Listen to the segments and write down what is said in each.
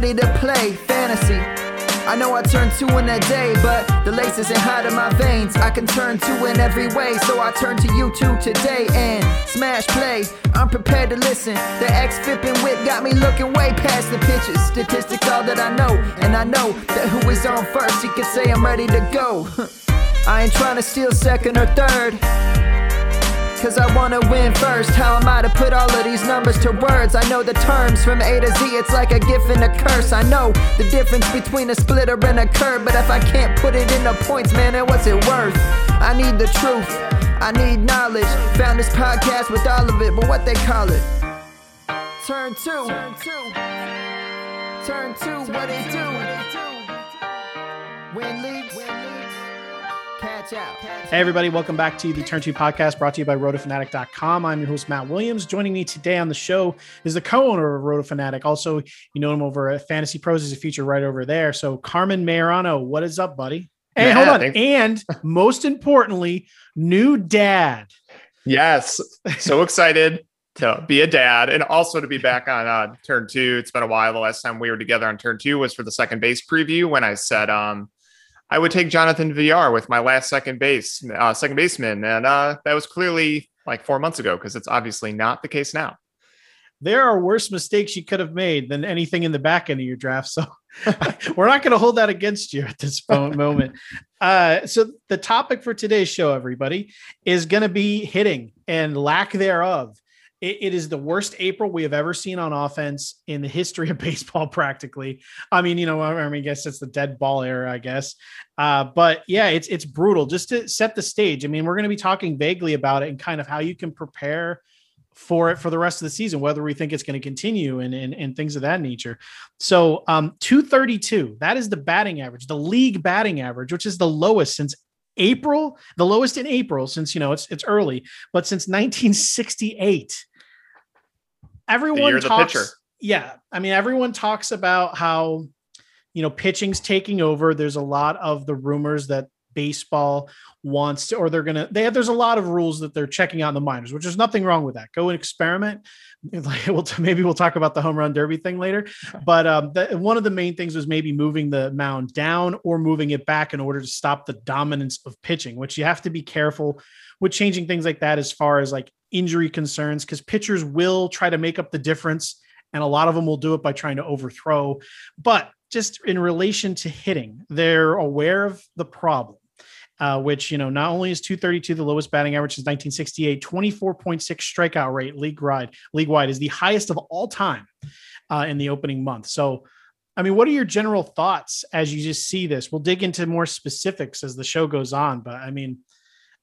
ready to play fantasy. I know I turned two in a day, but the lace isn't hot in my veins. I can turn two in every way, so I turn to you two today and smash play. I'm prepared to listen. The X flipping whip got me looking way past the pitches. Statistics all that I know, and I know that who is on first, he can say I'm ready to go. I ain't trying to steal second or third. Cause I wanna win first. How am I to put all of these numbers to words? I know the terms from A to Z, it's like a gift and a curse. I know the difference between a splitter and a curve, but if I can't put it in into points, man, then what's it worth? I need the truth, I need knowledge. Found this podcast with all of it, but what they call it? Turn two. Turn two. Turn two, what they do? Win leagues. Catch out. Hey, everybody, welcome back to the Turn 2 podcast brought to you by rotofanatic.com. I'm your host, Matt Williams. Joining me today on the show is the co owner of Rotofanatic. Also, you know him over at Fantasy Pros as a feature right over there. So, Carmen Mayorano, what is up, buddy? Hey, Yeah, hold on. thanks. And most importantly, new dad. Yes. So excited to be a dad and also to be back on uh, turn two. It's been a while. The last time we were together on turn two was for the second base preview when I said um, I would take Jonathan Villar with my last second base, uh, second baseman. And uh, that was clearly like four months ago because it's obviously not the case now. There are worse mistakes you could have made than anything in the back end of your draft. So, we're not going to hold that against you at this moment. Uh, so, the topic for today's show, everybody, is going to be hitting and lack thereof. It, it is the worst April we have ever seen on offense in the history of baseball, practically. I mean, you know, I mean, I guess it's the dead ball era, I guess. Uh, but yeah, it's it's brutal. Just to set the stage, I mean, we're going to be talking vaguely about it and kind of how you can prepare for it for the rest of the season, whether we think it's going to continue and, and, and things of that nature. So um, 232, that is the batting average, the league batting average, which is the lowest since April, the lowest in April since, you know, it's, it's early, but since 1968. Everyone talks. pitcher. Yeah. I mean, everyone talks about how, you know, pitching's taking over. There's a lot of the rumors that baseball wants to, or they're gonna. They have. There's a lot of rules that they're checking out in the minors, which there's nothing wrong with that. Go and experiment. Like we'll maybe we'll talk about the home run derby thing later. But um, the, one of the main things was maybe moving the mound down or moving it back in order to stop the dominance of pitching, which you have to be careful with changing things like that as far as like injury concerns, because pitchers will try to make up the difference and a lot of them will do it by trying to overthrow. But just in relation to hitting, they're aware of the problem. Uh, which you know not only is 232 the lowest batting average since 1968 24.6 strikeout rate league wide league wide is the highest of all time uh, in the opening month. So i mean what are your general thoughts as you just see this? We'll dig into more specifics as the show goes on but i mean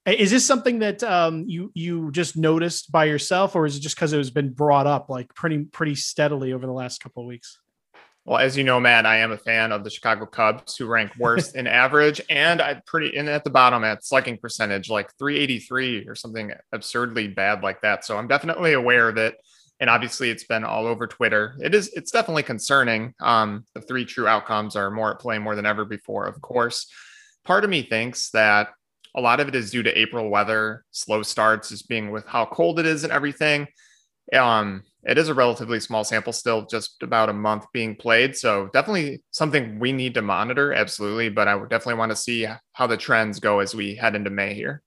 is this something that um, you you just noticed by yourself or is it just because it has been brought up like pretty pretty steadily over the last couple of weeks Well, as you know, Matt, I am a fan of the Chicago Cubs, who rank worst in average, and I pretty and at the bottom at slugging percentage, like 383 or something absurdly bad like that. So I'm definitely aware of it, and obviously it's been all over Twitter. It is it's definitely concerning. Um, the three true outcomes are more at play more than ever before. Of course, part of me thinks that a lot of it is due to April weather, slow starts, just being with how cold it is and everything. Um, it is a relatively small sample still, just about a month being played. So definitely something we need to monitor. Absolutely. But I would definitely want to see how the trends go as we head into May here.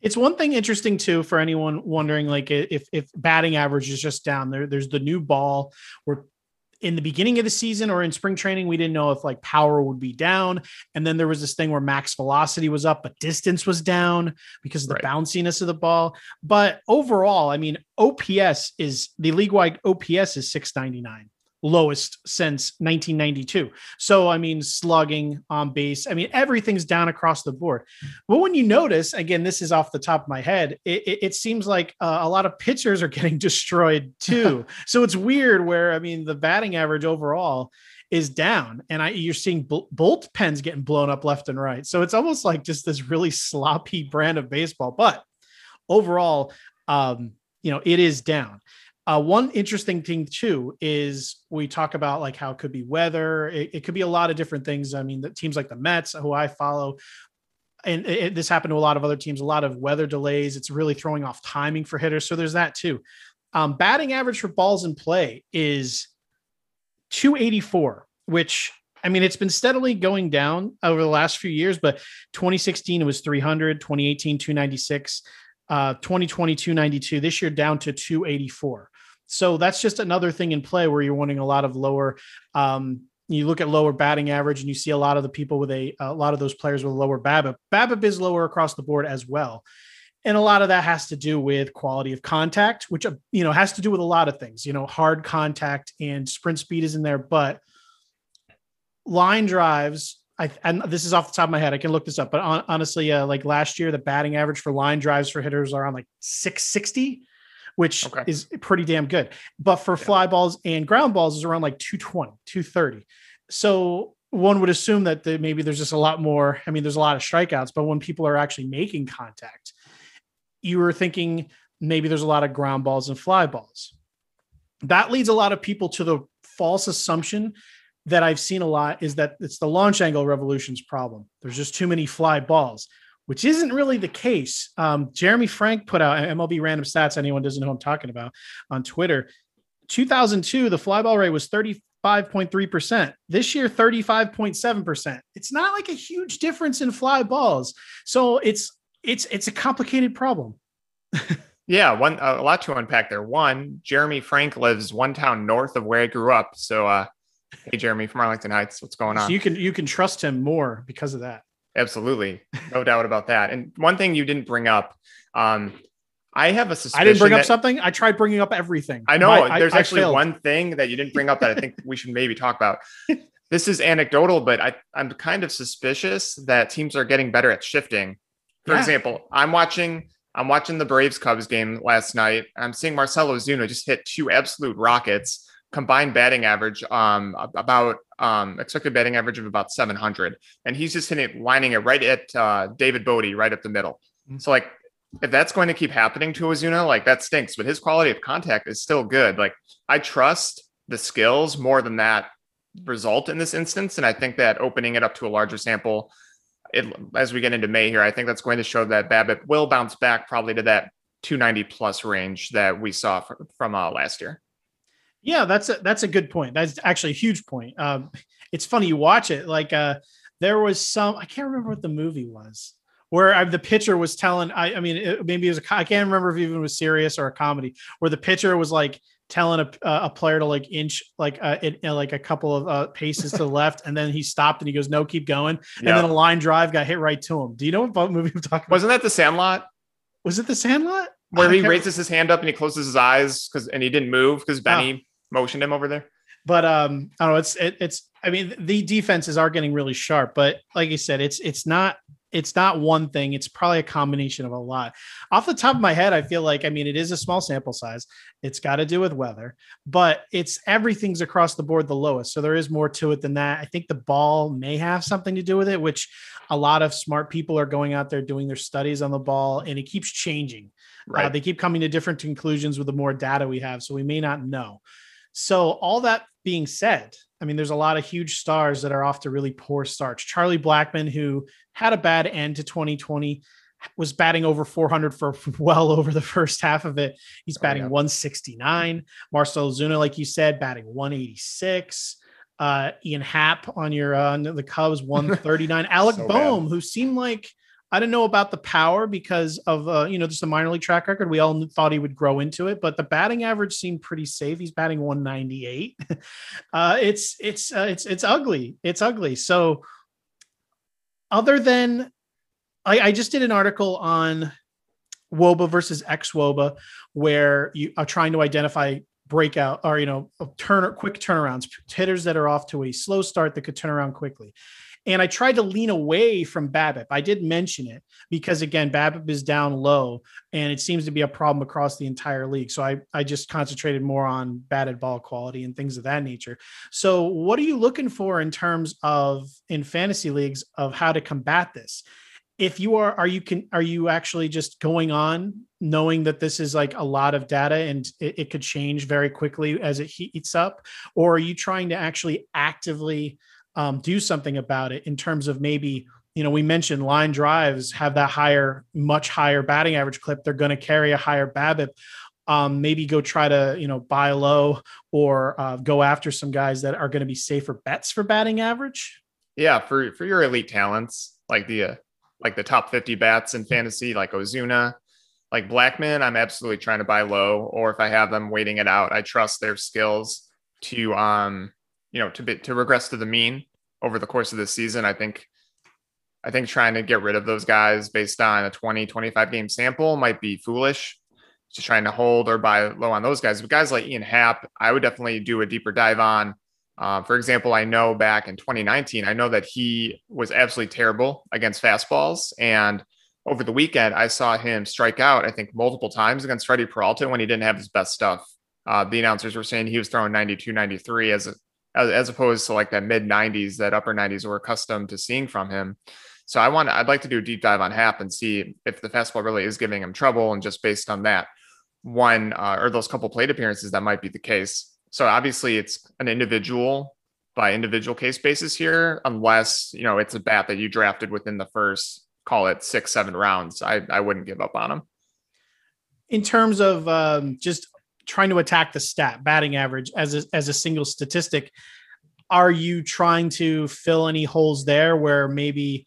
It's one thing interesting too for anyone wondering, like if if batting average is just down there. There's the new ball. We're in the beginning of the season or in spring training, we didn't know if like power would be down, and then there was this thing where max velocity was up, but distance was down because of the Right. bounciness of the ball. But overall, I mean, OPS is the league wide OPS is 699 lowest since 1992. So, I mean, slugging on base, I mean, everything's down across the board. But when you notice, again, this is off the top of my head, it, it, it seems like uh, a lot of pitchers are getting destroyed too. so it's weird where, I mean, the batting average overall is down and I, you're seeing bullpens getting blown up left and right. So it's almost like just this really sloppy brand of baseball. But overall, um, you know, it is down. Uh, one interesting thing too is we talk about like how it could be weather. It, it could be a lot of different things. I mean, the teams like the Mets, who I follow, and it, this happened to a lot of other teams. A lot of weather delays. It's really throwing off timing for hitters. So there's that too. Um, batting average for balls in play is 284, which I mean, it's been steadily going down over the last few years, but 2016 it was 300, 2018 296, uh, 2020 292. This year down to 284. So that's just another thing in play where you're wanting a lot of lower. Um, you look at lower batting average and you see a lot of the people with a, a lot of those players with lower BABIP. BABIP is lower across the board as well. And a lot of that has to do with quality of contact, which, uh, you know, has to do with a lot of things, you know, hard contact and sprint speed is in there, but line drives, I, and this is off the top of my head. I can look this up, but on, honestly, uh, like last year, the batting average for line drives for hitters are on like 660 which okay. is pretty damn good. But for yeah. fly balls and ground balls is around like 220, 230. So one would assume that the, maybe there's just a lot more. I mean, there's a lot of strikeouts, but when people are actually making contact, you were thinking maybe there's a lot of ground balls and fly balls. That leads a lot of people to the false assumption that I've seen a lot is that it's the launch angle revolution's problem. There's just too many fly balls which isn't really the case. Um, Jeremy Frank put out MLB random stats. Anyone doesn't know who I'm talking about on Twitter. 2002, the fly ball rate was 35.3%. This year, 35.7%. It's not like a huge difference in fly balls. So it's it's it's a complicated problem. yeah, one a lot to unpack there. One, Jeremy Frank lives one town north of where I grew up. So uh hey Jeremy from Arlington Heights, what's going on? So you can you can trust him more because of that. Absolutely. No doubt about that. And one thing you didn't bring up, um, I have a suspicion. I didn't bring up something. I tried bringing up everything. I know. My, there's I, actually I one thing that you didn't bring up that I think we should maybe talk about. This is anecdotal, but I, I'm kind of suspicious that teams are getting better at shifting. For yeah. example, I'm watching I'm watching the Braves Cubs game last night. I'm seeing Marcelo Ozuna just hit two absolute rockets combined batting average um about um expected batting average of about 700 and he's just hitting lining it right at uh David Bote right up the middle. Mm-hmm. so like if that's going to keep happening to Ozuna like that stinks but his quality of contact is still good. Like I trust the skills more than that result in this instance and I think that opening it up to a larger sample it, as we get into May here I think that's going to show that BABIP will bounce back probably to that 290 plus range that we saw from, from uh, last year yeah, that's a that's a good point. That's actually a huge point. Um, it's funny you watch it. Like uh, there was some I can't remember what the movie was where I, the pitcher was telling. I, I mean, it, maybe it was a, I can't remember if it even was serious or a comedy where the pitcher was like telling a, a player to like inch like uh, it, like a couple of uh, paces to the left, and then he stopped and he goes, "No, keep going." And then a line drive got hit right to him. Do you know what movie I'm talking about? Wasn't that the Sandlot? Was it the Sandlot? Where he raises his hand up and he closes his eyes because and he didn't move because Benny. Oh motioned him over there. But um, I don't know. It's it, it's. I mean, the defenses are getting really sharp, but like you said, it's it's not it's not one thing. It's probably a combination of a lot. Off the top of my head, I feel like I mean it is a small sample size. It's got to do with weather, but it's everything's across the board the lowest. So there is more to it than that. I think the ball may have something to do with it, which a lot of smart people are going out there doing their studies on the ball, and it keeps changing. Uh, right. Uh, they keep coming to different conclusions with the more data we have, so we may not know. So, all that being said, I mean, there's a lot of huge stars that are off to really poor starts. Charlie Blackmon, who had a bad end to 2020, was batting over 400 for well over the first half of it. He's oh, batting oh, yeah. 169. Marcell Ozuna, like you said, batting 186. Uh, Ian Happ on your uh, on the Cubs 139. Alec so Bohm, bad. who seemed like I didn't know about the power because of uh, you know just a minor league track record. We all thought he would grow into it, but the batting average seemed pretty safe. He's batting 198. uh, it's it's uh, it's it's ugly. It's ugly. So other than I, I just did an article on wOBA versus xwOBA where you are trying to identify breakout or you know turn quick turnarounds hitters that are off to a slow start that could turn around quickly and I tried to lean away from BABIP. I did mention it because again, BABIP is down low and it seems to be a problem across the entire league. So I, I just concentrated more on batted ball quality and things of that nature. So what are you looking for in terms of in fantasy leagues of how to combat this? if you are are you can are you actually just going on knowing that this is like a lot of data and it, it, could change very quickly as it heats up or are you trying to actually actively um, do something about it in terms of maybe you know we mentioned line drives have that higher much higher batting average clip they're going to carry a higher BABIP um, maybe go try to you know buy low or uh, go after some guys that are going to be safer bets for batting average? Yeah, for for your elite talents like the uh, like the top 50 bats in fantasy, like Ozuna, like Blackmon, I'm absolutely trying to buy low. Or if I have them waiting it out, I trust their skills to um you know to be, to regress to the mean over the course of this season. I think I think trying to get rid of those guys based on a 20 25 game sample might be foolish. Just trying to hold or buy low on those guys. But guys like Ian Happ, I would definitely do a deeper dive on. Uh, for example, I know back in 2019, I know that he was absolutely terrible against fastballs. And over the weekend, I saw him strike out, I think, multiple times against Freddy Peralta when he didn't have his best stuff. Uh, the announcers were saying he was throwing 92, 93 as, a, as, as opposed to like that mid 90s, that upper 90s we're accustomed to seeing from him. So I want, I'd like to do a deep dive on Happ and see if the fastball really is giving him trouble, and just based on that one uh, or those couple plate appearances, that might be the case. So obviously, it's an individual by individual case basis here, unless you know it's a bat that you drafted within the first call it six, seven rounds. I I wouldn't give up on him. In terms of um, just trying to attack the stat batting average as a, as a single statistic, are you trying to fill any holes there where maybe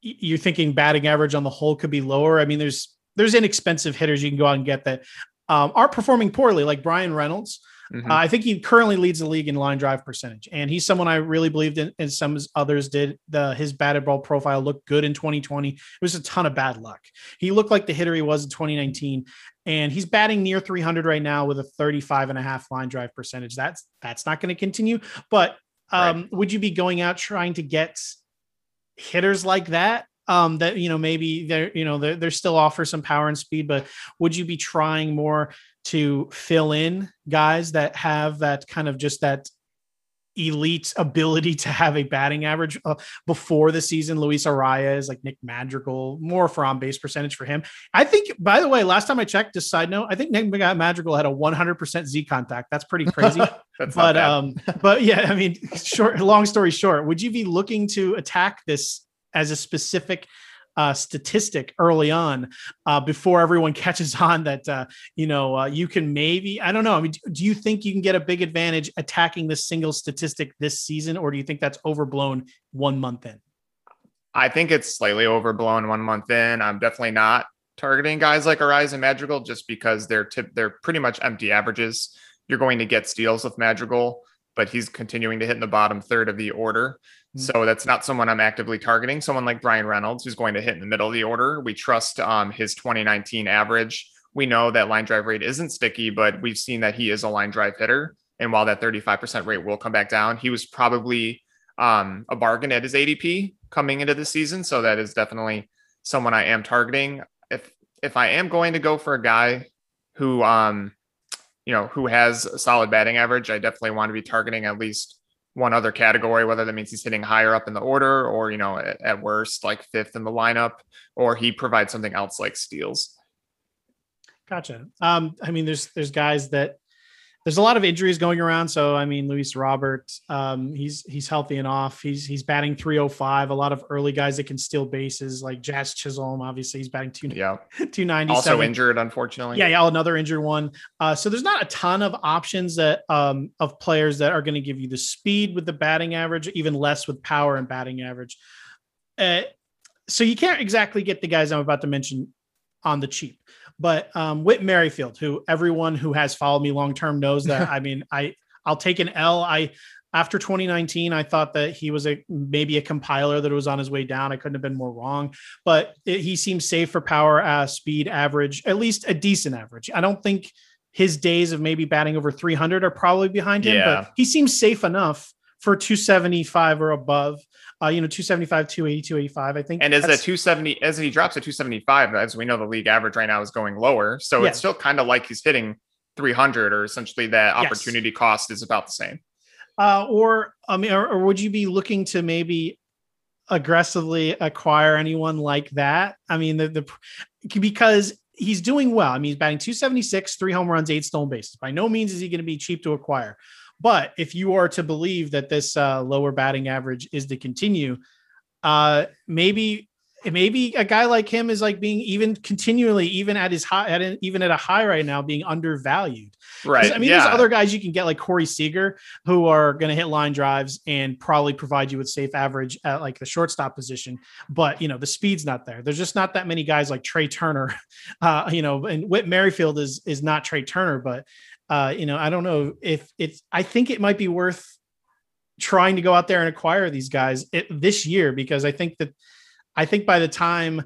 you're thinking batting average on the whole could be lower? I mean, there's there's inexpensive hitters you can go out and get that um, aren't performing poorly, like Bryan Reynolds. Mm-hmm. Uh, I think he currently leads the league in line drive percentage, and he's someone I really believed in, and some others did. The his batted ball profile looked good in 2020. It was a ton of bad luck. He looked like the hitter he was in 2019, and he's batting near 300 right now with a 35 and a half line drive percentage. That's that's not going to continue. But um, right. would you be going out trying to get hitters like that? Um, that you know maybe they're you know they're, they're still offer some power and speed, but would you be trying more to fill in guys that have that kind of just that elite ability to have a batting average uh, before the season. Luis Arraez, like Nick Madrigal, more for on base percentage for him. I think, by the way, last time I checked, just side note, I think Nick Madrigal had a 100% Z contact. That's pretty crazy. That's but, um, but yeah, I mean, short, long story short, would you be looking to attack this as a specific uh, statistic early on uh, before everyone catches on that uh, you know uh, you can maybe I don't know. I mean, do you think you can get a big advantage attacking this single statistic this season, or do you think that's overblown one month in? I think it's slightly overblown one month in. I'm definitely not targeting guys like Arraez and Madrigal just because they're tip they're pretty much empty averages. You're going to get steals with Madrigal, but he's continuing to hit in the bottom third of the order. Mm-hmm. So that's not someone I'm actively targeting. Someone like Bryan Reynolds, who's going to hit in the middle of the order. We trust um, his 2019 average. We know that line drive rate isn't sticky, but we've seen that he is a line drive hitter. And while that 35% rate will come back down, he was probably um, a bargain at his ADP coming into the season. So that is definitely someone I am targeting. If if I am going to go for a guy who um, you know, who has a solid batting average, I definitely want to be targeting at least one other category, whether that means he's hitting higher up in the order or, you know, at, at worst, like fifth in the lineup, or he provides something else like steals. Gotcha. Um, I mean, there's there's guys that there's a lot of injuries going around. So I mean, Luis Robert, um, he's he's healthy and off. He's he's batting 305. A lot of early guys that can steal bases, like Jazz Chisholm. Obviously, he's batting two yeah 290. Also injured, unfortunately. Yeah, yeah, another injured one. Uh, so there's not a ton of options that um, of players that are going to give you the speed with the batting average, even less with power and batting average. Uh, so you can't exactly get the guys I'm about to mention on the cheap. But um, Whit Merrifield, who everyone who has followed me long term knows that I mean, I I'll take an L. I after 2019, I thought that he was a maybe a compiler that was on his way down. I couldn't have been more wrong, but it, he seems safe for power, uh, speed, average, at least a decent average. I don't think his days of maybe batting over 300 are probably behind him, yeah. but he seems safe enough for 275 or above uh, you know, 275, 280, 285, I think. And as a 270, as he drops to 275, as we know, the league average right now is going lower. So yeah. it's still kind of like he's hitting 300 or essentially that opportunity yes. cost is about the same. Uh, or, I mean, or, or would you be looking to maybe aggressively acquire anyone like that? I mean, the, the, because he's doing well. I mean, he's batting 276, three home runs, eight stolen bases. By no means is he going to be cheap to acquire. But if you are to believe that this uh, lower batting average is to continue, uh, maybe maybe a guy like him is like being even continually, even at his high, at even at a high right now, being undervalued. Right. I mean, yeah. there's other guys you can get like Corey Seager who are going to hit line drives and probably provide you with safe average at like the shortstop position. But you know, the speed's not there. There's just not that many guys like trey Turner. Uh, you know, and Whit Merrifield is is not trey Turner, but uh, you know, I don't know if it's. I think it might be worth trying to go out there and acquire these guys it, this year because I think that I think by the time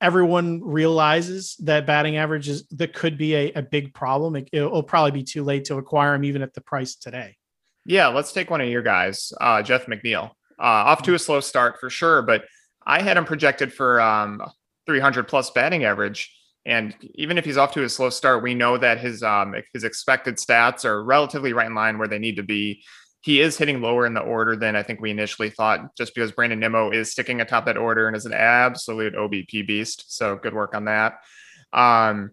everyone realizes that batting average is that could be a, a big problem. It, will probably be too late to acquire him even at the price today. Yeah, let's take one of your guys, uh, Jeff McNeil. Uh, off to a slow start for sure, but I had him projected for um, 300 plus batting average. And even if he's off to a slow start, we know that his um, his expected stats are relatively right in line where they need to be he is hitting lower in the order than I think we initially thought, just because Brandon Nimmo is sticking atop that order and is an absolute OBP beast. So good work on that. Um,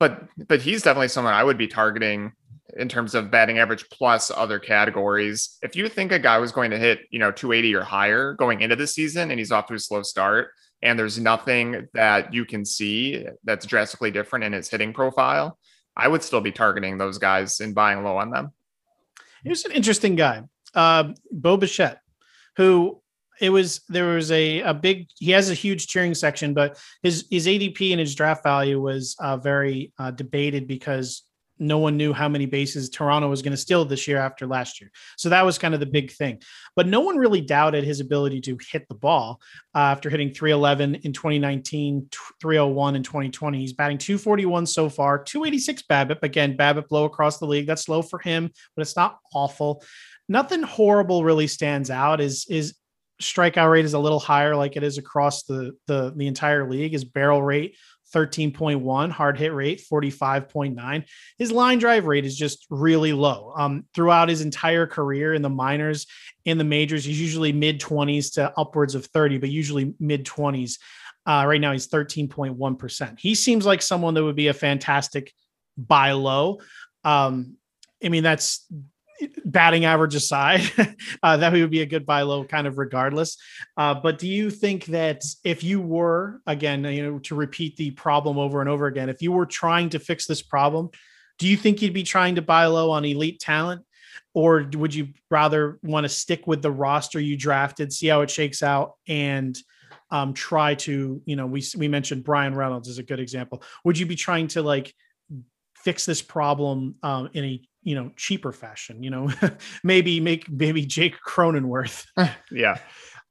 but but he's definitely someone I would be targeting in terms of batting average plus other categories. If you think a guy was going to hit, you know, 280 or higher going into the season and he's off to a slow start, and there's nothing that you can see that's drastically different in his hitting profile, I would still be targeting those guys and buying low on them. Here's an interesting guy, uh, Bo Bichette, who it was there was a, a big he has a huge cheering section, but his his ADP and his draft value was uh, very uh, debated because no one knew how many bases Toronto was going to steal this year after last year. So that was kind of the big thing. But no one really doubted his ability to hit the ball uh, after hitting 311 in 2019, 301 in 2020. He's batting 241 so far, 286 BABIP. Again, BABIP low across the league. That's low for him, but it's not awful. Nothing horrible really stands out. Is is strikeout rate is a little higher, like it is across the the the entire league. His barrel rate 13.1, hard hit rate 45.9. His line drive rate is just really low. Um, throughout his entire career in the minors, in the majors, he's usually mid 20s to upwards of 30, but usually mid 20s. Uh, right now, he's 13.1%. He seems like someone that would be a fantastic buy low. Um, I mean, that's batting average aside, uh, that would be a good buy low kind of regardless. Uh, but do you think that if you were, again, you know, to repeat the problem over and over again, if you were trying to fix this problem, do you think you'd be trying to buy low on elite talent? Or would you rather want to stick with the roster you drafted, see how it shakes out, and um, try to, you know, we we mentioned Bryan Reynolds is a good example. Would you be trying to like fix this problem um, in a you know cheaper fashion you know maybe make maybe jake cronenworth. Yeah.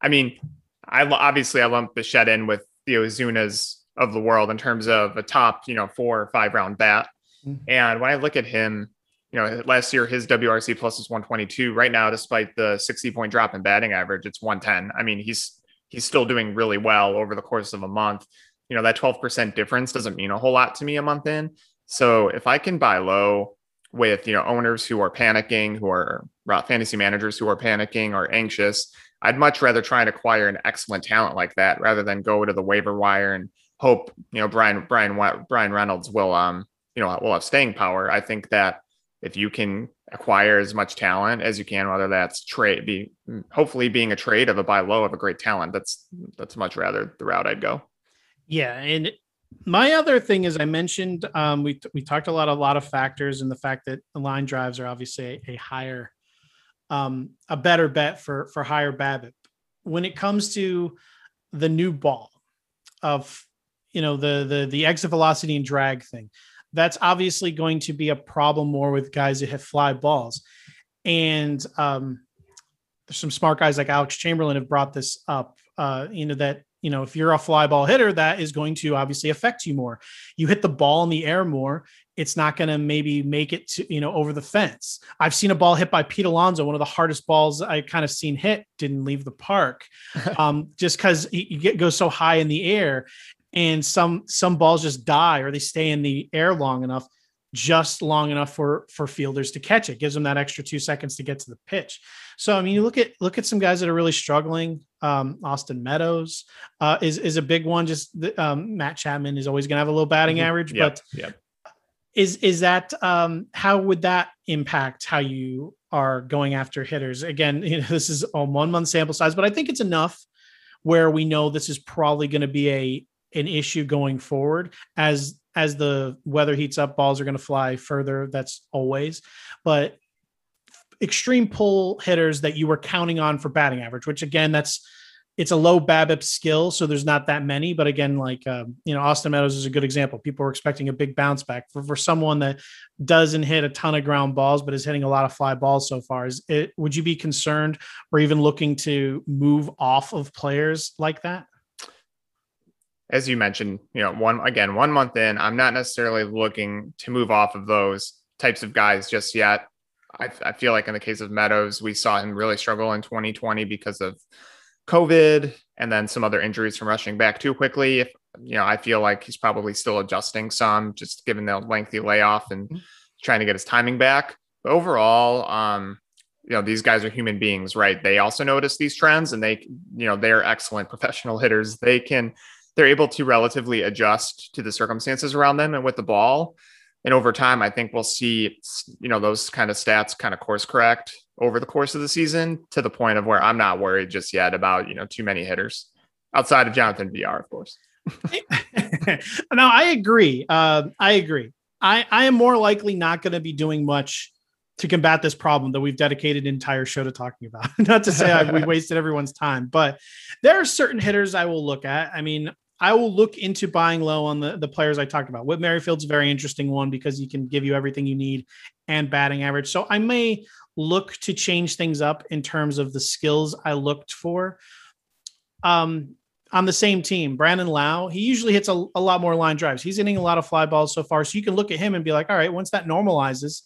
I mean i obviously i lump Bichette in with the ozunas of the world in terms of a top you know four or five round bat. Mm-hmm. and when i look at him you know last year his wrc plus is 122 right now despite the 60 point drop in batting average it's 110 i mean he's he's still doing really well over the course of a month. You know that 12% difference doesn't mean a whole lot to me a month in. So if i can buy low with you know owners who are panicking, who are fantasy managers who are panicking or anxious. I'd much rather try and acquire an excellent talent like that rather than go to the waiver wire and hope you know Bryan Bryan Bryan Reynolds will um you know will have staying power. I think that if you can acquire as much talent as you can, whether that's trade be hopefully being a trade of a buy low of a great talent, that's that's much rather the route I'd go. Yeah, and my other thing is I mentioned um, we we talked a lot a lot of factors and the fact that the line drives are obviously a, higher um, a better bet for for higher BABIP. When it comes to the new ball of you know the the the exit velocity and drag thing, that's obviously going to be a problem more with guys that hit fly balls, and um, there's some smart guys like Alex Chamberlain have brought this up. Uh, you know that you know, if you're a fly ball hitter, that is going to obviously affect you more. You hit the ball in the air more, it's not going to maybe make it to, you know, over the fence. I've seen a ball hit by Pete Alonso, one of the hardest balls I kind of seen hit, didn't leave the park um, just because you get goes so high in the air. And some some balls just die or they stay in the air long enough just long enough for for fielders to catch it gives them that extra two seconds to get to the pitch so i mean you look at look at some guys that are really struggling um, austin meadows uh, is is a big one just the, um, matt chapman is always going to have a low batting mm-hmm. average yep. but yep. is is that um, how would that impact how you are going after hitters again you know, this is a one month sample size but i think it's enough where we know this is probably going to be a an issue going forward as as the weather heats up balls are going to fly further that's always but extreme pull hitters that you were counting on for batting average which again that's it's a low BABIP skill, so there's not that many. But again, like um, you know, Austin Meadows is a good example. People were expecting a big bounce back for, for someone that doesn't hit a ton of ground balls, but is hitting a lot of fly balls so far. Is it? Would you be concerned or even looking to move off of players like that? As you mentioned, you know, one again, one month in, I'm not necessarily looking to move off of those types of guys just yet. I, I feel like in the case of Meadows, we saw him really struggle in 2020 because of COVID and then some other injuries from rushing back too quickly. If you know, I feel like he's probably still adjusting some, just given the lengthy layoff and mm-hmm. trying to get his timing back. But overall, um, you know, these guys are human beings, right? They also notice these trends and they, you know, they're excellent professional hitters. They can, they're able to relatively adjust to the circumstances around them and with the ball. And over time, I think we'll see, you know, those kind of stats kind of course correct over the course of the season to the point of where I'm not worried just yet about, you know, too many hitters outside of Jonathan Villar, of course. no, I agree. Uh, I agree. I, I am more likely not going to be doing much to combat this problem that we've dedicated an entire show to talking about. not to say I, we wasted everyone's time, but there are certain hitters I will look at. I mean, I will look into buying low on the, the players I talked about. Whit Merrifield's a very interesting one because he can give you everything you need and batting average. So I may look to change things up in terms of the skills I looked for. Um, on the same team, Brandon Lowe, he usually hits a, a lot more line drives. He's hitting a lot of fly balls so far. So you can look at him and be like, all right, once that normalizes,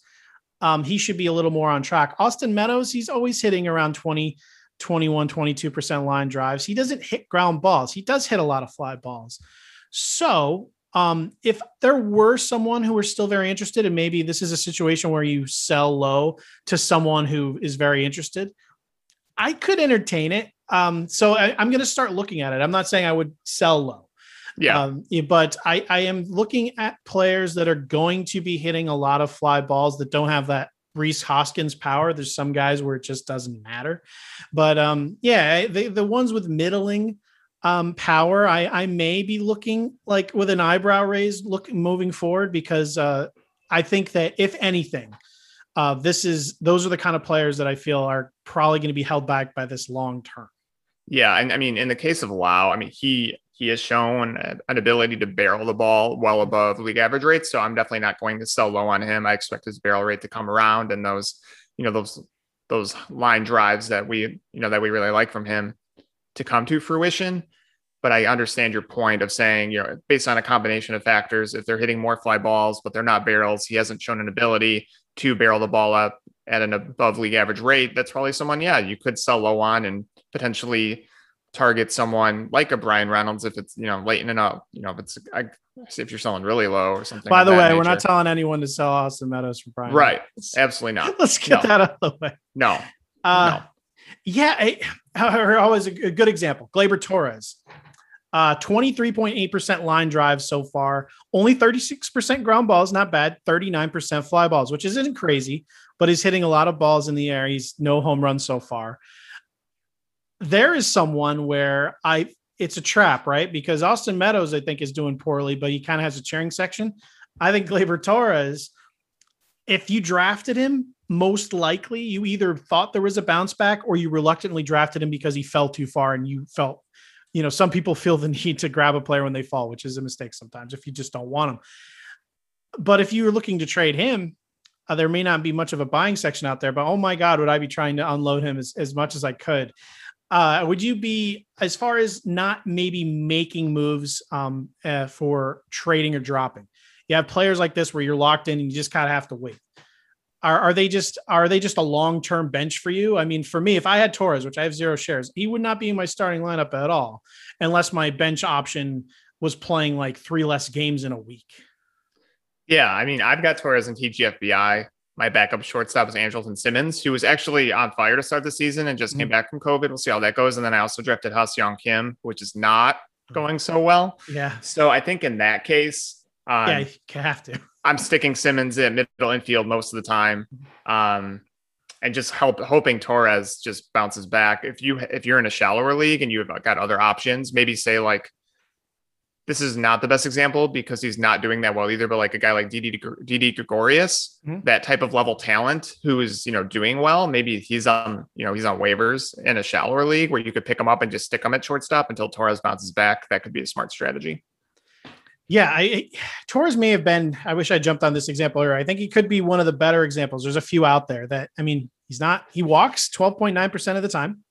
um, he should be a little more on track. Austin Meadows, he's always hitting around 20, 21, 22% line drives. He doesn't hit ground balls. He does hit a lot of fly balls. So um, if there were someone who were still very interested, and maybe this is a situation where you sell low to someone who is very interested, I could entertain it. Um, so I, am going to start looking at it. I'm not saying I would sell low. Yeah. Um, but I, I am looking at players that are going to be hitting a lot of fly balls that don't have that Rhys Hoskins power. There's some guys where it just doesn't matter. But um, yeah, the, the ones with middling um, power, I, I may be looking like with an eyebrow raised look moving forward because uh, I think that if anything, uh, this is those are the kind of players that I feel are probably going to be held back by this long term. Yeah, and I mean, in the case of Lowe, I mean he he has shown an ability to barrel the ball well above league average rates. So I'm definitely not going to sell low on him. I expect his barrel rate to come around and those, you know, those those line drives that we, you know, that we really like from him to come to fruition. But I understand your point of saying, you know, based on a combination of factors, if they're hitting more fly balls, but they're not barrels, he hasn't shown an ability to barrel the ball up at an above league average rate. That's probably someone, yeah, you could sell low on and potentially target someone like a Bryan Reynolds if it's you know late in out, you know if it's I, if you're selling really low or something. By the way, nature. we're not telling anyone to sell Austin Meadows for Bryan. Right, Reynolds. absolutely not. Let's get no. that out of the way. No, uh, no. Yeah, I, always a, a good example. Gleyber Torres, uh, 23.8% line drive so far. Only 36% ground balls, not bad. 39% fly balls, which isn't crazy, but he's hitting a lot of balls in the air. He's no home run so far there is someone where I it's a trap, right? Because Austin Meadows, I think, is doing poorly, but he kind of has a cheering section. I think Gleyber Torres, if you drafted him, most likely you either thought there was a bounce back or you reluctantly drafted him because he fell too far and you felt, you know, some people feel the need to grab a player when they fall, which is a mistake sometimes if you just don't want them. But if you were looking to trade him, uh, there may not be much of a buying section out there, but oh my God, would I be trying to unload him as, as much as I could? Uh, would you be as far as not maybe making moves um, uh, for trading or dropping? You have players like this where you're locked in and you just kind of have to wait. Are, are they just are they just a long term bench for you? I mean, for me, if I had Torres, which I have zero shares, he would not be in my starting lineup at all, unless my bench option was playing like three less games in a week. Yeah, I mean, I've got Torres and TGFBI my backup shortstop was Andrelton Simmons, who was actually on fire to start the season and just mm-hmm. came back from COVID. We'll see how that goes. And then I also drafted Ha-Seong Kim, which is not going so well. Yeah. So I think in that case, um, yeah, you have to. I'm sticking Simmons in middle infield most of the time. Um, and just help hoping Torres just bounces back. If you if you're in a shallower league and you've got other options, maybe say like this is not the best example because he's not doing that well either. But like a guy like Didi Gregorius, mm-hmm. that type of level talent who is you know doing well, maybe he's on you know he's on waivers in a shallower league where you could pick him up and just stick him at shortstop until Torres bounces back. That could be a smart strategy. Yeah, I, Torres may have been. I wish I jumped on this example earlier. I think he could be one of the better examples. There's a few out there that I mean, he's not. He walks 12.9 percent of the time.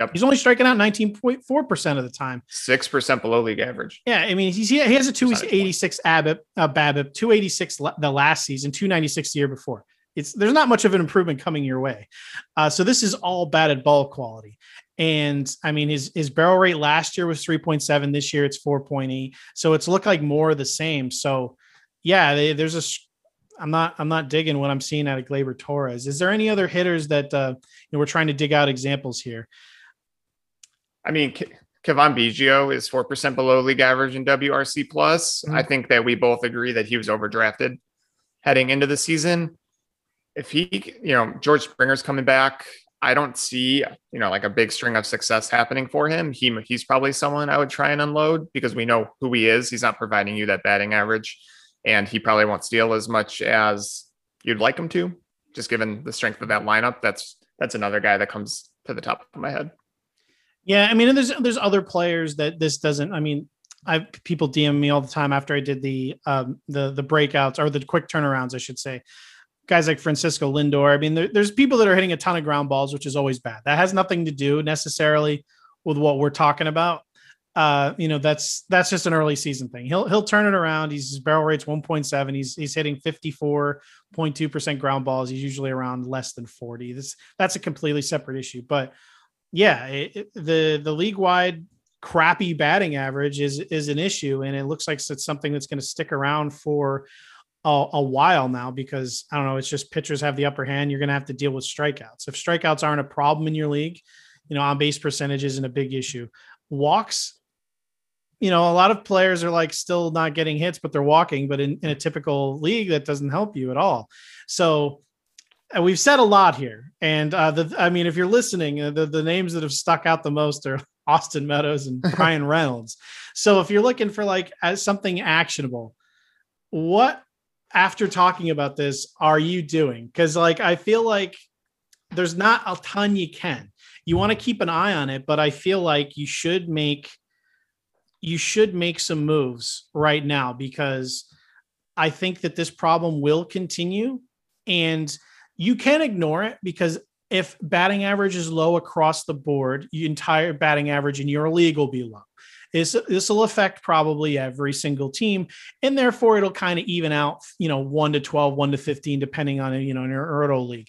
Yep. He's only striking out 19.4 percent of the time. Six percent below league average. Yeah, I mean, he's, he has a 286 ABIP, uh, BABIP, 286 the last season, 296 the year before. It's there's not much of an improvement coming your way. Uh, so this is all batted ball quality. And I mean, his his barrel rate last year was 3.7. This year it's 4.8. So it's looked like more of the same. So yeah, they, there's a I'm not I'm not digging what I'm seeing out of Gleyber Torres. Is there any other hitters that uh, you know, we're trying to dig out examples here? I mean, Cavan Biggio is four percent below league average in WRC plus. Mm-hmm. I think that we both agree that he was overdrafted heading into the season. If he, you know, George Springer's coming back, I don't see, you know, like a big string of success happening for him. He he's probably someone I would try and unload because we know who he is. He's not providing you that batting average, and he probably won't steal as much as you'd like him to, just given the strength of that lineup. That's that's another guy that comes to the top of my head. Yeah, I mean, there's there's other players that this doesn't. I mean, I people DM me all the time after I did the um the the breakouts or the quick turnarounds, I should say guys like Francisco Lindor. I mean, there, there's people that are hitting a ton of ground balls, which is always bad. That has nothing to do necessarily with what we're talking about. Uh, you know, that's that's just an early season thing. He'll he'll turn it around. He's his barrel rate's 1.7. He's he's hitting 54.2% ground balls. He's usually around less than 40. This that's a completely separate issue. But yeah, it, the the league wide crappy batting average is is an issue, and it looks like it's something that's going to stick around for a, a, while now because I don't know, it's just pitchers have the upper hand. You're going to have to deal with strikeouts. If strikeouts aren't a problem in your league, you know, on base percentage isn't a big issue. Walks, you know, a lot of players are like still not getting hits, but they're walking. But in, in a typical league, that doesn't help you at all. So we've said a lot here. And uh, the, I mean, if you're listening, uh, the, the names that have stuck out the most are Austin Meadows and Bryan Reynolds. So if you're looking for like as something actionable, what after talking about this are you doing? Because like I feel like there's not a ton you can. You want to keep an eye on it, but I feel like you should make you should make some moves right now because I think that this problem will continue and you can ignore it because if batting average is low across the board, your entire batting average in your league will be low. This this will affect probably every single team, and therefore it'll kind of even out, you know, one to 12, one to 15, depending on you know in your Erdo league.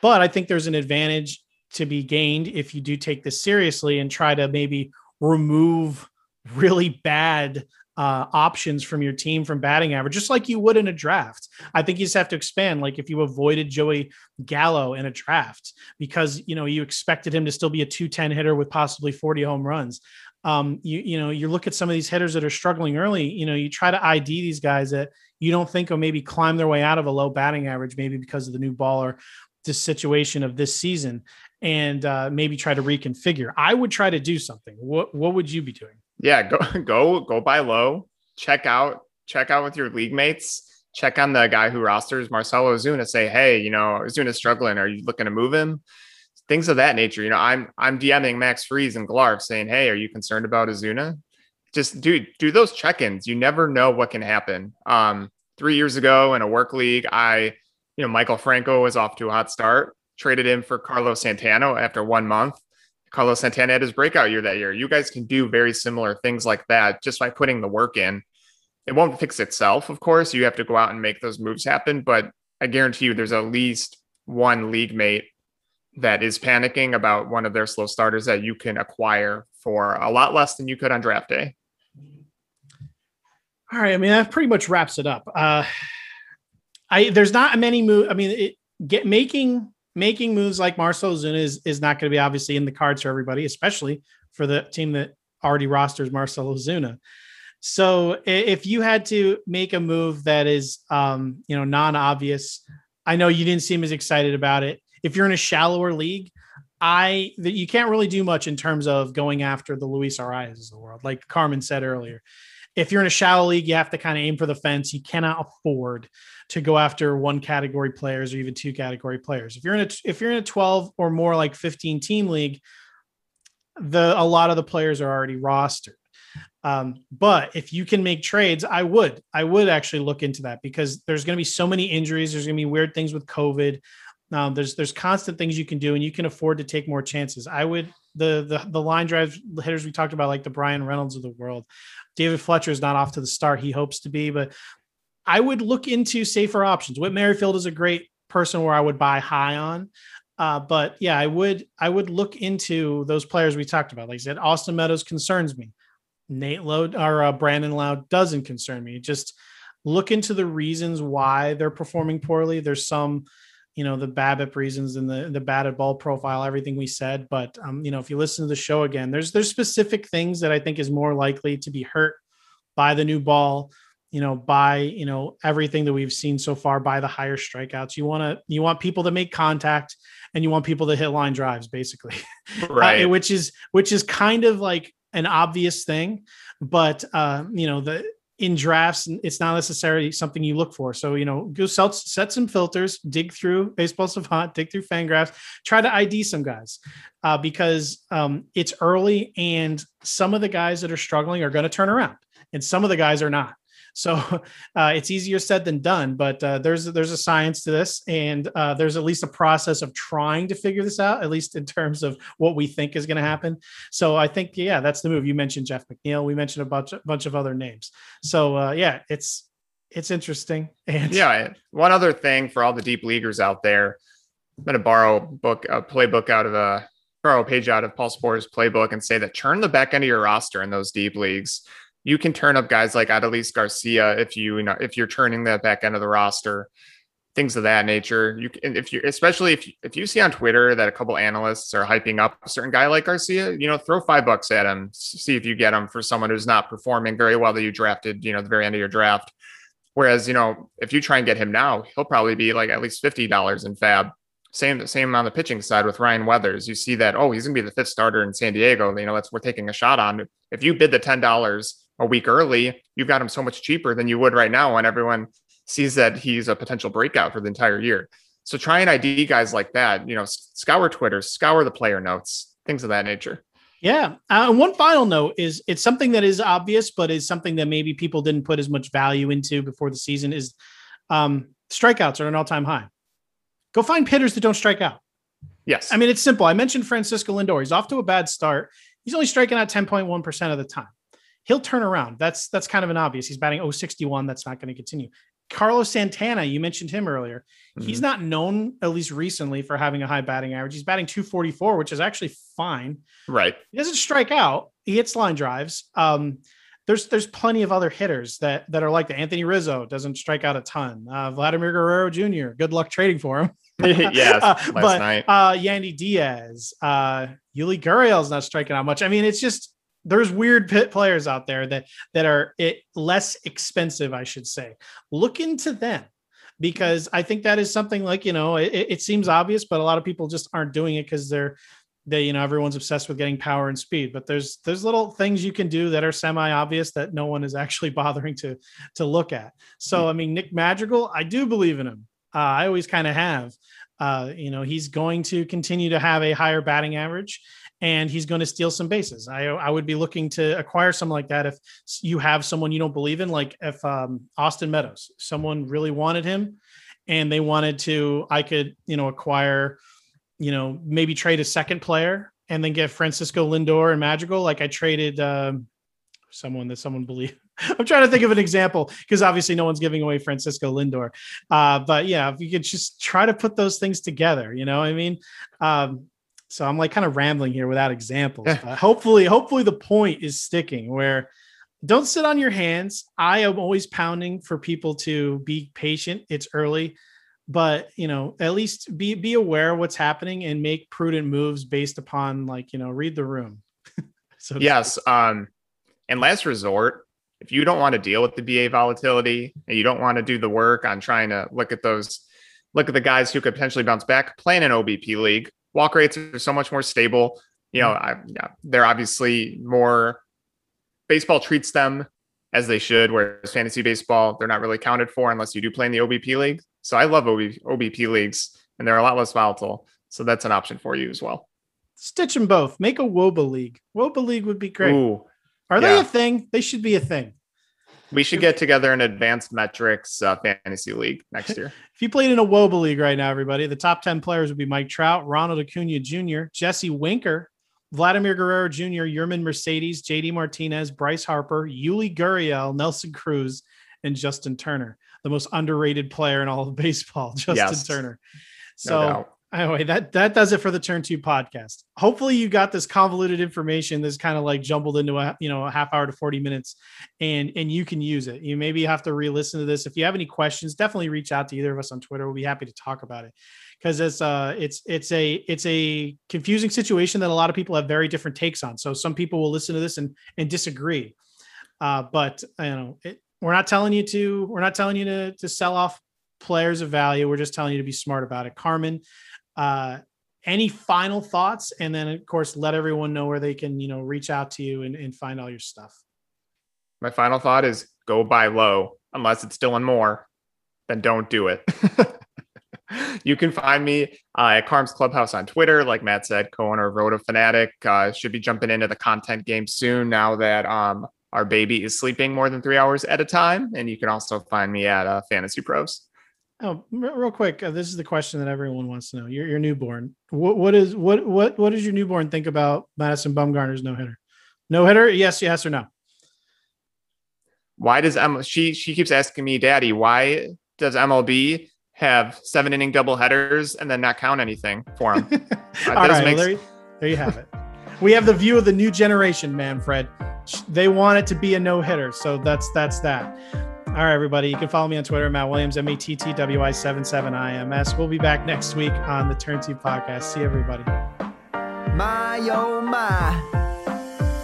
But I think there's an advantage to be gained if you do take this seriously and try to maybe remove really bad uh, options from your team from batting average, just like you would in a draft. I think you just have to expand. Like if you avoided Joey Gallo in a draft because you know you expected him to still be a 210 hitter with possibly 40 home runs um, you you know you look at some of these hitters that are struggling early. You know, you try to ID these guys that you don't think will maybe climb their way out of a low batting average, maybe because of the new ball or this situation of this season, and uh, maybe try to reconfigure. I would try to do something. What what would you be doing? Yeah, go go go buy low. Check out check out with your league mates. Check on the guy who rosters Marcelo Ozuna. Say, hey, you know, Ozuna's struggling. Are you looking to move him? things of that nature. You know, I'm I'm DMing Max Fried and Glarf saying, "Hey, are you concerned about Ozuna?" Just do do those check-ins. You never know what can happen. Um, three years ago in a work league, I, you know, Maikel Franco was off to a hot start. Traded him for Carlos Santana after one month. Carlos Santana had his breakout year that year. You guys can do very similar things like that just by putting the work in. It won't fix itself, of course. You have to go out and make those moves happen, but I guarantee you there's at least one league mate that is panicking about one of their slow starters that you can acquire for a lot less than you could on draft day. All right. I mean, that pretty much wraps it up. Uh, I there's not many move. I mean, it, get making making moves like Marcell Ozuna is is not going to be obviously in the cards for everybody, especially for the team that already rosters Marcell Ozuna. So if you had to make a move that is um, you know non-obvious, I know you didn't seem as excited about it if you're in a shallower league, I that you can't really do much in terms of going after the Luis Arraez of the world, like Carmen said earlier. If you're in a shallow league, you have to kind of aim for the fence. You cannot afford to go after one category players or even two category players. If you're in a if you're in a 12 or more like 15 team league, the a lot of the players are already rostered. Um, but if you can make trades, I would. I would actually look into that because there's going to be so many injuries. There's going to be weird things with COVID. Um, there's there's constant things you can do, and you can afford to take more chances. I would the the the line drive hitters we talked about, like the Bryan Reynolds of the world. David Fletcher is not off to the start he hopes to be, but I would look into safer options. Whit Merrifield is a great person where I would buy high on. Uh, but yeah, I would I would look into those players we talked about. Like I said, Austin Meadows concerns me. Nate Lowe or uh, Brandon Lowe doesn't concern me. Just look into the reasons why they're performing poorly. There's some, you know, the BABIP reasons and the the batted ball profile, everything we said. But um, you know, if you listen to the show again, there's there's specific things that I think is more likely to be hurt by the new ball you know, by you know everything that we've seen so far, by the higher strikeouts. You want to you want people to make contact, and you want people to hit line drives, basically, right? uh, which is which is kind of like an obvious thing, but uh, you know the in drafts it's not necessarily something you look for so you know go set, set some filters dig through baseball savant dig through fangraphs try to id some guys uh, because um, it's early and some of the guys that are struggling are going to turn around and some of the guys are not so uh, it's easier said than done, but uh, there's there's a science to this, and uh, there's at least a process of trying to figure this out, at least in terms of what we think is going to happen. So I think yeah, that's the move. You mentioned Jeff McNeil. We mentioned a bunch a bunch of other names. So uh, yeah, it's it's interesting. And yeah, one other thing for all the deep leaguers out there, I'm going to borrow a book a playbook out of a borrow a page out of Paul Sporer's playbook and say that turn the back end of your roster in those deep leagues you can turn up guys like Adolis Garcia if you, you know if you're turning that back end of the roster, things of that nature. You can if you especially if if you see on Twitter that a couple analysts are hyping up a certain guy like Garcia, you know, throw five bucks at him, see if you get him for someone who's not performing very well that you drafted, you know, the very end of your draft. Whereas, you know, if you try and get him now, he'll probably be like at least fifty dollars in FAAB. Same same on the pitching side with Ryan Weathers. You see that oh he's gonna be the fifth starter in San Diego. You know that's we're taking a shot on. If you bid the ten dollars a week early, you've got him so much cheaper than you would right now when everyone sees that he's a potential breakout for the entire year. So try and ID guys like that. You know, scour Twitter, scour the player notes, things of that nature. Yeah. Uh, one final note is it's something that is obvious, but is something that maybe people didn't put as much value into before the season is um, strikeouts are an all time high. Go find hitters that don't strike out. Yes. I mean, it's simple. I mentioned Francisco Lindor. He's off to a bad start. He's only striking out 10.1% of the time he'll turn around. That's that's kind of an obvious. He's batting 061. That's not going to continue. Carlos Santana, you mentioned him earlier. Mm-hmm. He's not known, at least recently, for having a high batting average. He's batting 244, which is actually fine. Right. He doesn't strike out. He hits line drives. Um, there's there's plenty of other hitters that that are like the Anthony Rizzo doesn't strike out a ton. Uh, Vladimir Guerrero Jr. Good luck trading for him. yes, uh, but night. uh, Yandy Diaz, uh, Yuli Gurriel's not striking out much. I mean, it's just there's weird pit players out there that that are it, less expensive, I should say. Look into them because I think that is something like you know it, it seems obvious, but a lot of people just aren't doing it because they're they you know everyone's obsessed with getting power and speed. But there's there's little things you can do that are semi obvious that no one is actually bothering to to look at. So i mean nick madrigal i do believe in him. Uh, i always kind of have. Uh, you know he's going to continue to have a higher batting average and he's going to steal some bases. I, I would be looking to acquire someone like that if you have someone you don't believe in, like if um, Austin Meadows, someone really wanted him and they wanted to, I could, you know, acquire, you know, maybe trade a second player and then get Francisco Lindor and Madrigal. Like I traded um, someone that someone believed. I'm trying to think of an example because obviously no one's giving away Francisco Lindor. Uh, but yeah, if you could just try to put those things together, you know, I mean, um, so I'm like kind of rambling here without examples. but hopefully, hopefully the point is sticking where don't sit on your hands. I am always pounding for people to be patient. It's early, but you know, at least be be aware of what's happening and make prudent moves based upon like, you know, read the room. so yes. Um, and last resort, if you don't want to deal with the BA volatility and you don't want to do the work on trying to look at those look at the guys who could potentially bounce back, playing an OBP league. Walk rates are so much more stable. You know, mm-hmm. I, yeah, they're obviously more. Baseball treats them as they should, whereas fantasy baseball they're not really counted for unless you do play in the OBP league. So I love OB, OBP leagues, and they're a lot less volatile. So that's an option for you as well. Stitch them both. Make a wOBA league. wOBA league would be great. Ooh, Are they a thing? They should be a thing. We should get together an advanced metrics uh, fantasy league next year. If you played in a wOBA league right now, everybody, the top 10 players would be Mike Trout, Ronald Acuna Jr., Jesse Winker, Vladimir Guerrero Jr., Yermin Mercedes, JD Martinez, Bryce Harper, Yuli Gurriel, Nelson Cruz, and Justin Turner, the most underrated player in all of baseball, Justin Yes. Turner. No So doubt. Anyway, that that does it for the Turn Two podcast. Hopefully, you got this convoluted information that's kind of like jumbled into a you know a half hour to forty minutes, and and you can use it. You maybe have to re-listen to this. If you have any questions, definitely reach out to either of us on Twitter. We'll be happy to talk about it because it's uh it's it's a it's a confusing situation that a lot of people have very different takes on. So some people will listen to this and and disagree. Uh, but you know, it, we're not telling you to we're not telling you to to sell off players of value. We're just telling you to be smart about it. Carmen, uh, any final thoughts? And then of course let everyone know where they can, you know, reach out to you and, and find all your stuff. My final thought is go buy low unless it's Dylan Moore, then don't do it. you can find me uh, at Carm's Clubhouse on Twitter, like Matt said, co-owner of Roto Fanatic. Uh, should be jumping into the content game soon now that um, our baby is sleeping more than three hours at a time. And you can also find me at uh, Fantasy Pros. Oh, real quick, uh, this is the question that everyone wants to know. Your your newborn. What what is what what what does your newborn think about Madison Bumgarner's no hitter? No hitter? Yes, yes or no? Why does Emma? She she keeps asking me, Daddy, why does MLB have seven inning double headers and then not count anything for them? All does well, there, there you have it. we have the view of the new generation, man, Fred. They want it to be a no hitter, so that's that's that. All right, everybody. You can follow me on Twitter, Matt Williams, M A T T W I 77 I M S. We'll be back next week on the Turn Two podcast. See everybody. My oh my.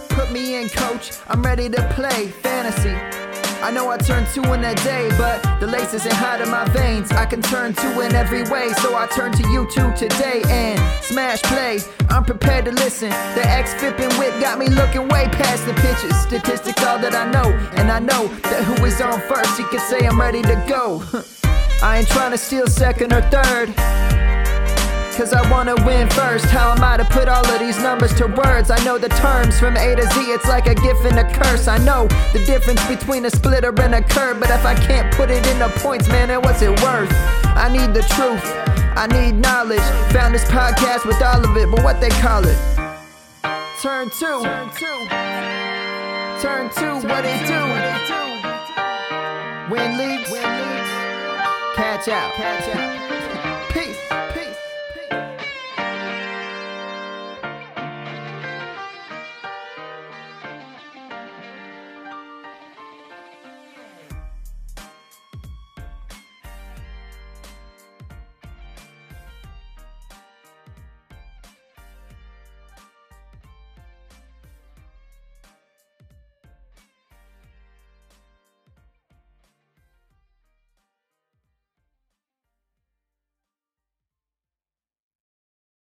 Put me in, coach. I'm ready to play fantasy. I know I turn two in a day, but the lace isn't hot in my veins. I can turn two in every way, so I turn to you two today and smash play. I'm prepared to listen. The X flipping whip got me looking way past the pitches. Statistics all that I know, and I know that who is on first, he can say I'm ready to go. I ain't trying to steal second or third. Cause I wanna win first. How am I to put all of these numbers to words? I know the terms from A to Z, it's like a gift and a curse. I know the difference between a splitter and a curve, but if I can't put it into points, man, then what's it worth? I need the truth, I need knowledge. Found this podcast with all of it, but what they call it? Turn two. Turn two. Turn two, what it do? Win leagues. Catch out. Catch out.